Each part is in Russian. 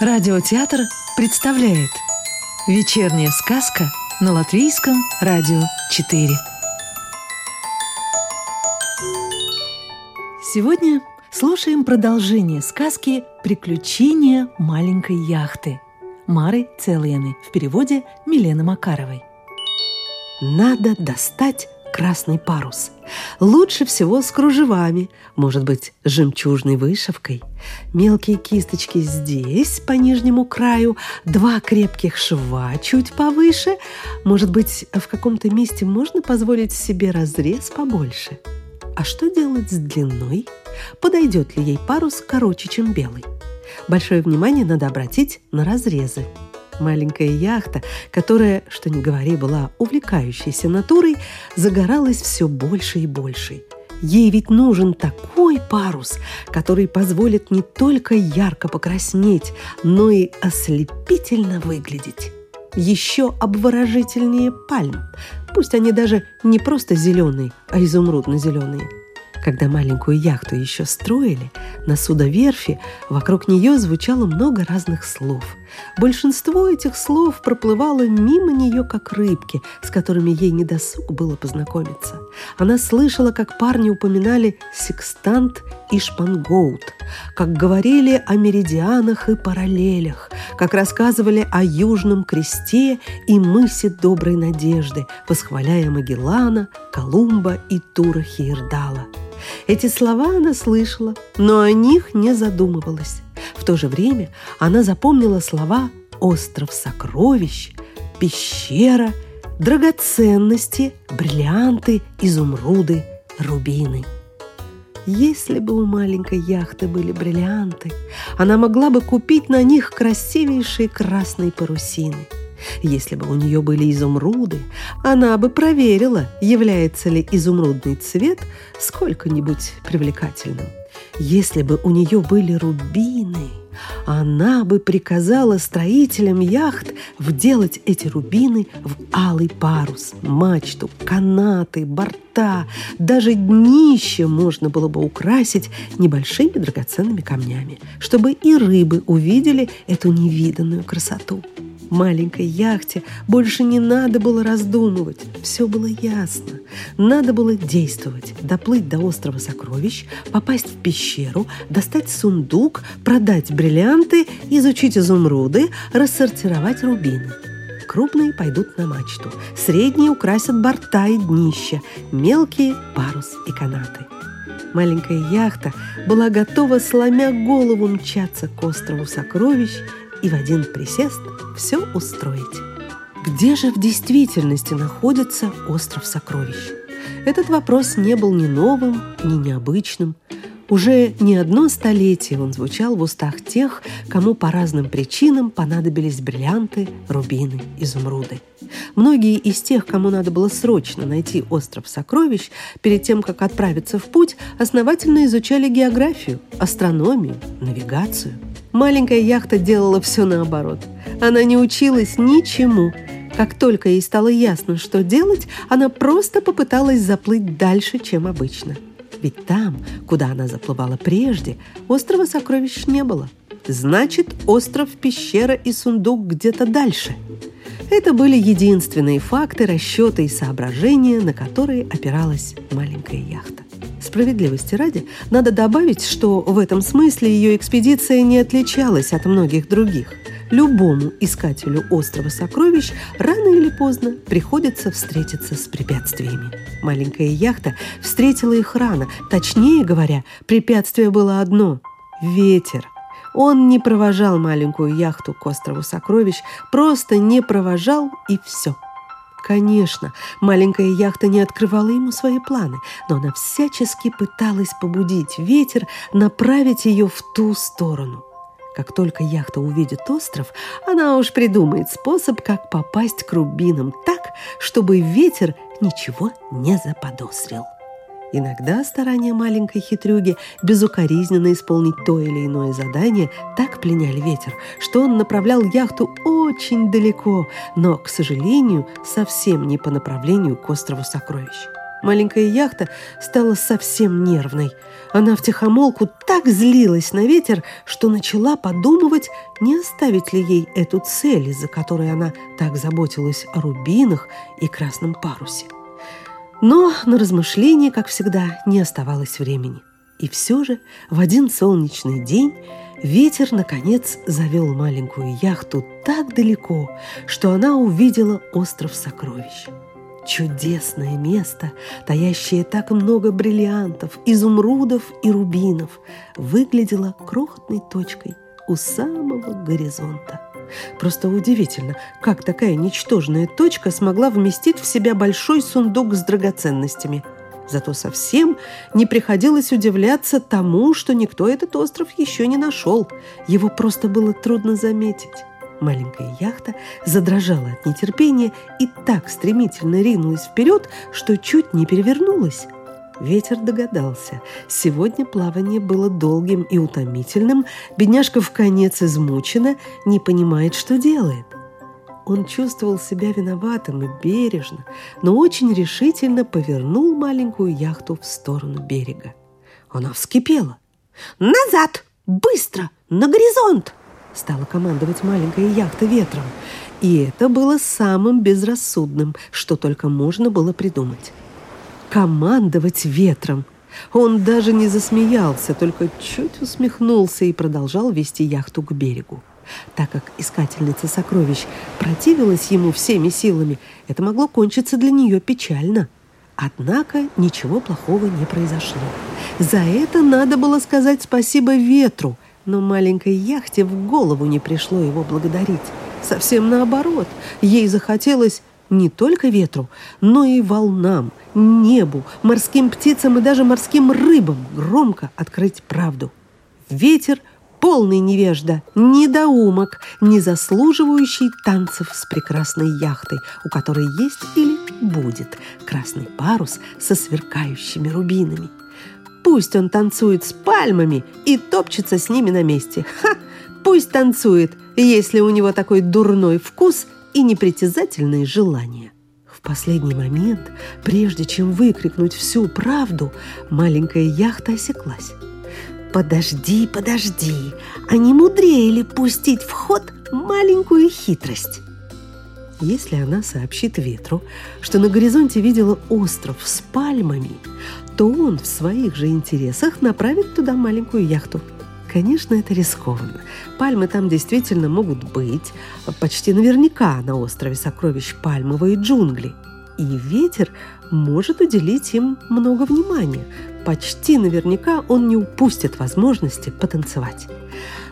Радиотеатр представляет Вечерняя сказка на Латвийском радио 4 Сегодня слушаем продолжение сказки «Приключения маленькой яхты» Мары Целлены в переводе Милены Макаровой. Надо достать красный парус. Лучше всего с кружевами, может быть, с жемчужной вышивкой. Мелкие кисточки здесь, по нижнему краю, два крепких шва чуть повыше. Может быть, в каком-то месте можно позволить себе разрез побольше. А что делать с длиной? Подойдет ли ей парус короче, чем белый? Большое внимание надо обратить на разрезы. Маленькая яхта, которая, что ни говори, была увлекающейся натурой, загоралась все больше и больше. Ей ведь нужен такой парус, который позволит не только ярко покраснеть, но и ослепительно выглядеть. Еще обворожительнее пальм. Пусть они даже не просто зеленые, а изумрудно-зеленые – когда маленькую яхту еще строили, на судоверфи вокруг нее звучало много разных слов. Большинство этих слов проплывало мимо нее, как рыбки, с которыми ей недосуг было познакомиться. Она слышала, как парни упоминали секстант и шпангоут, как говорили о меридианах и параллелях, как рассказывали о Южном кресте и мысе Доброй Надежды, восхваляя Магеллана, Колумба и Тура Хейердала. Эти слова она слышала, но о них не задумывалась. В то же время она запомнила слова «остров сокровищ», «пещера», «драгоценности», «бриллианты», «изумруды», «рубины». Если бы у маленькой яхты были бриллианты, она могла бы купить на них красивейшие красные парусины – если бы у нее были изумруды, она бы проверила, является ли изумрудный цвет сколько-нибудь привлекательным. Если бы у нее были рубины, она бы приказала строителям яхт вделать эти рубины в алый парус, мачту, канаты, борта, даже днище можно было бы украсить небольшими драгоценными камнями, чтобы и рыбы увидели эту невиданную красоту маленькой яхте больше не надо было раздумывать. Все было ясно. Надо было действовать, доплыть до острова сокровищ, попасть в пещеру, достать сундук, продать бриллианты, изучить изумруды, рассортировать рубины. Крупные пойдут на мачту, средние украсят борта и днища, мелкие – парус и канаты. Маленькая яхта была готова, сломя голову, мчаться к острову сокровищ и в один присест все устроить. Где же в действительности находится остров сокровищ? Этот вопрос не был ни новым, ни необычным. Уже не одно столетие он звучал в устах тех, кому по разным причинам понадобились бриллианты, рубины, изумруды. Многие из тех, кому надо было срочно найти остров сокровищ, перед тем, как отправиться в путь, основательно изучали географию, астрономию, навигацию – Маленькая яхта делала все наоборот. Она не училась ничему. Как только ей стало ясно, что делать, она просто попыталась заплыть дальше, чем обычно. Ведь там, куда она заплывала прежде, острова сокровищ не было. Значит, остров, пещера и сундук где-то дальше. Это были единственные факты, расчеты и соображения, на которые опиралась маленькая яхта. Справедливости ради, надо добавить, что в этом смысле ее экспедиция не отличалась от многих других. Любому искателю острова сокровищ рано или поздно приходится встретиться с препятствиями. Маленькая яхта встретила их рано. Точнее говоря, препятствие было одно – ветер. Он не провожал маленькую яхту к острову сокровищ, просто не провожал и все – Конечно, маленькая яхта не открывала ему свои планы, но она всячески пыталась побудить ветер направить ее в ту сторону. Как только яхта увидит остров, она уж придумает способ, как попасть к рубинам так, чтобы ветер ничего не заподозрил. Иногда старания маленькой хитрюги безукоризненно исполнить то или иное задание так пленяли ветер, что он направлял яхту очень далеко, но, к сожалению, совсем не по направлению к острову сокровищ. Маленькая яхта стала совсем нервной. Она втихомолку так злилась на ветер, что начала подумывать, не оставить ли ей эту цель, из-за которой она так заботилась о рубинах и красном парусе. Но на размышления, как всегда, не оставалось времени. И все же в один солнечный день ветер, наконец, завел маленькую яхту так далеко, что она увидела остров сокровищ. Чудесное место, таящее так много бриллиантов, изумрудов и рубинов, выглядело крохотной точкой у самого горизонта. Просто удивительно, как такая ничтожная точка смогла вместить в себя большой сундук с драгоценностями. Зато совсем не приходилось удивляться тому, что никто этот остров еще не нашел. Его просто было трудно заметить. Маленькая яхта задрожала от нетерпения и так стремительно ринулась вперед, что чуть не перевернулась. Ветер догадался. Сегодня плавание было долгим и утомительным. Бедняжка в конец измучена, не понимает, что делает. Он чувствовал себя виноватым и бережно, но очень решительно повернул маленькую яхту в сторону берега. Она вскипела. «Назад! Быстро! На горизонт!» стала командовать маленькая яхта ветром. И это было самым безрассудным, что только можно было придумать. Командовать ветром. Он даже не засмеялся, только чуть усмехнулся и продолжал вести яхту к берегу. Так как искательница сокровищ противилась ему всеми силами, это могло кончиться для нее печально. Однако ничего плохого не произошло. За это надо было сказать спасибо ветру – но маленькой яхте в голову не пришло его благодарить. Совсем наоборот, ей захотелось не только ветру, но и волнам, небу, морским птицам и даже морским рыбам громко открыть правду. Ветер – полный невежда, недоумок, не заслуживающий танцев с прекрасной яхтой, у которой есть или будет красный парус со сверкающими рубинами. Пусть он танцует с пальмами и топчется с ними на месте. Ха! Пусть танцует, если у него такой дурной вкус и непритязательные желания. В последний момент, прежде чем выкрикнуть всю правду, маленькая яхта осеклась. «Подожди, подожди, а не мудрее ли пустить в ход маленькую хитрость?» Если она сообщит ветру, что на горизонте видела остров с пальмами, то он в своих же интересах направит туда маленькую яхту. Конечно, это рискованно. Пальмы там действительно могут быть. Почти наверняка на острове сокровищ пальмовые джунгли. И ветер может уделить им много внимания. Почти наверняка он не упустит возможности потанцевать.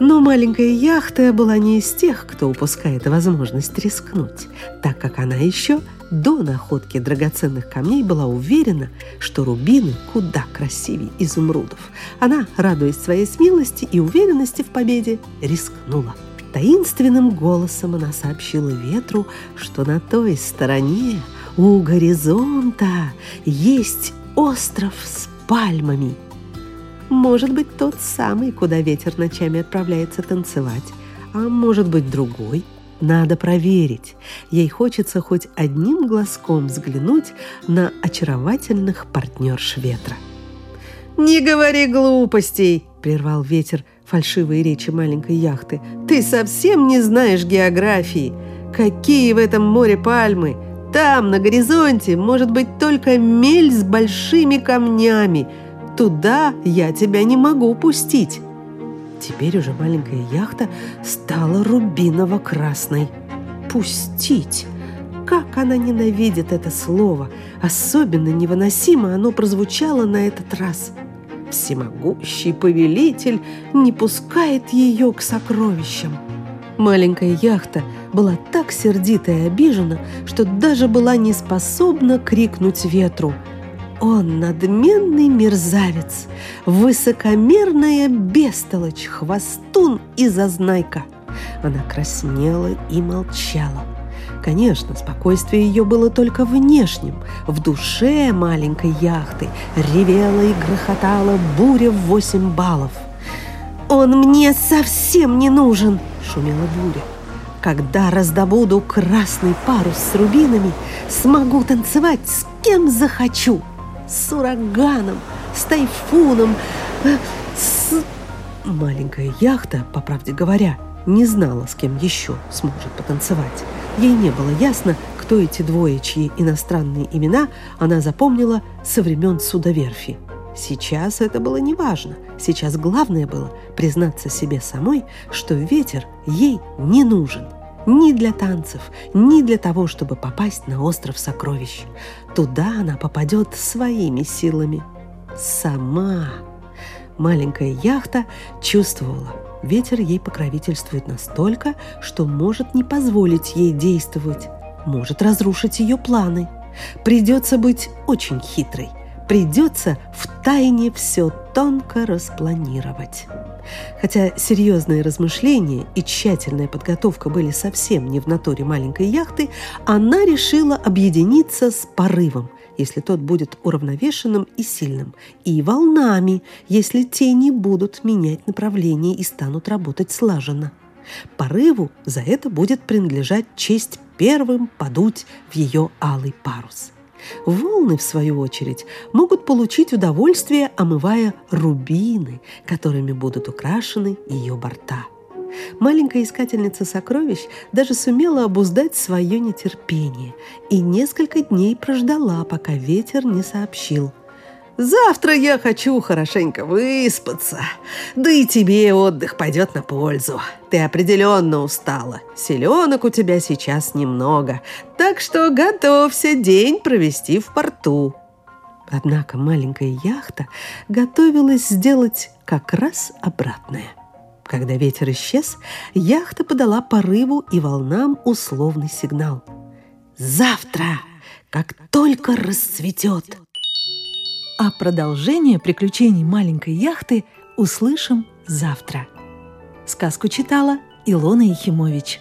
Но маленькая яхта была не из тех, кто упускает возможность рискнуть, так как она еще до находки драгоценных камней была уверена, что рубины куда красивее изумрудов. Она, радуясь своей смелости и уверенности в победе, рискнула. Таинственным голосом она сообщила ветру, что на той стороне у горизонта есть остров с пальмами – может быть, тот самый, куда ветер ночами отправляется танцевать, а может быть, другой. Надо проверить. Ей хочется хоть одним глазком взглянуть на очаровательных партнерш ветра. «Не говори глупостей!» – прервал ветер фальшивые речи маленькой яхты. «Ты совсем не знаешь географии. Какие в этом море пальмы! Там, на горизонте, может быть только мель с большими камнями – Туда я тебя не могу пустить!» Теперь уже маленькая яхта стала рубиново-красной. «Пустить!» Как она ненавидит это слово! Особенно невыносимо оно прозвучало на этот раз. Всемогущий повелитель не пускает ее к сокровищам. Маленькая яхта была так сердита и обижена, что даже была не способна крикнуть ветру – он надменный мерзавец, высокомерная бестолочь, хвостун и зазнайка. Она краснела и молчала. Конечно, спокойствие ее было только внешним. В душе маленькой яхты ревела и грохотала буря в восемь баллов. «Он мне совсем не нужен!» – шумела буря. «Когда раздобуду красный парус с рубинами, смогу танцевать с кем захочу!» с ураганом, с тайфуном, э, с... Маленькая яхта, по правде говоря, не знала, с кем еще сможет потанцевать. Ей не было ясно, кто эти двое, чьи иностранные имена она запомнила со времен судоверфи. Сейчас это было неважно. Сейчас главное было признаться себе самой, что ветер ей не нужен. Ни для танцев, ни для того, чтобы попасть на остров сокровищ. Туда она попадет своими силами. Сама. Маленькая яхта чувствовала, ветер ей покровительствует настолько, что может не позволить ей действовать, может разрушить ее планы. Придется быть очень хитрой, придется в тайне все тонко распланировать. Хотя серьезные размышления и тщательная подготовка были совсем не в натуре маленькой яхты, она решила объединиться с порывом – если тот будет уравновешенным и сильным, и волнами, если те не будут менять направление и станут работать слаженно. Порыву за это будет принадлежать честь первым подуть в ее алый парус. Волны, в свою очередь, могут получить удовольствие, омывая рубины, которыми будут украшены ее борта – Маленькая искательница сокровищ даже сумела обуздать свое нетерпение и несколько дней прождала, пока ветер не сообщил. «Завтра я хочу хорошенько выспаться, да и тебе отдых пойдет на пользу. Ты определенно устала, селенок у тебя сейчас немного, так что готовься день провести в порту». Однако маленькая яхта готовилась сделать как раз обратное. Когда ветер исчез, яхта подала порыву и волнам условный сигнал. «Завтра, как только расцветет!» А продолжение приключений маленькой яхты услышим завтра. Сказку читала Илона Ехимович.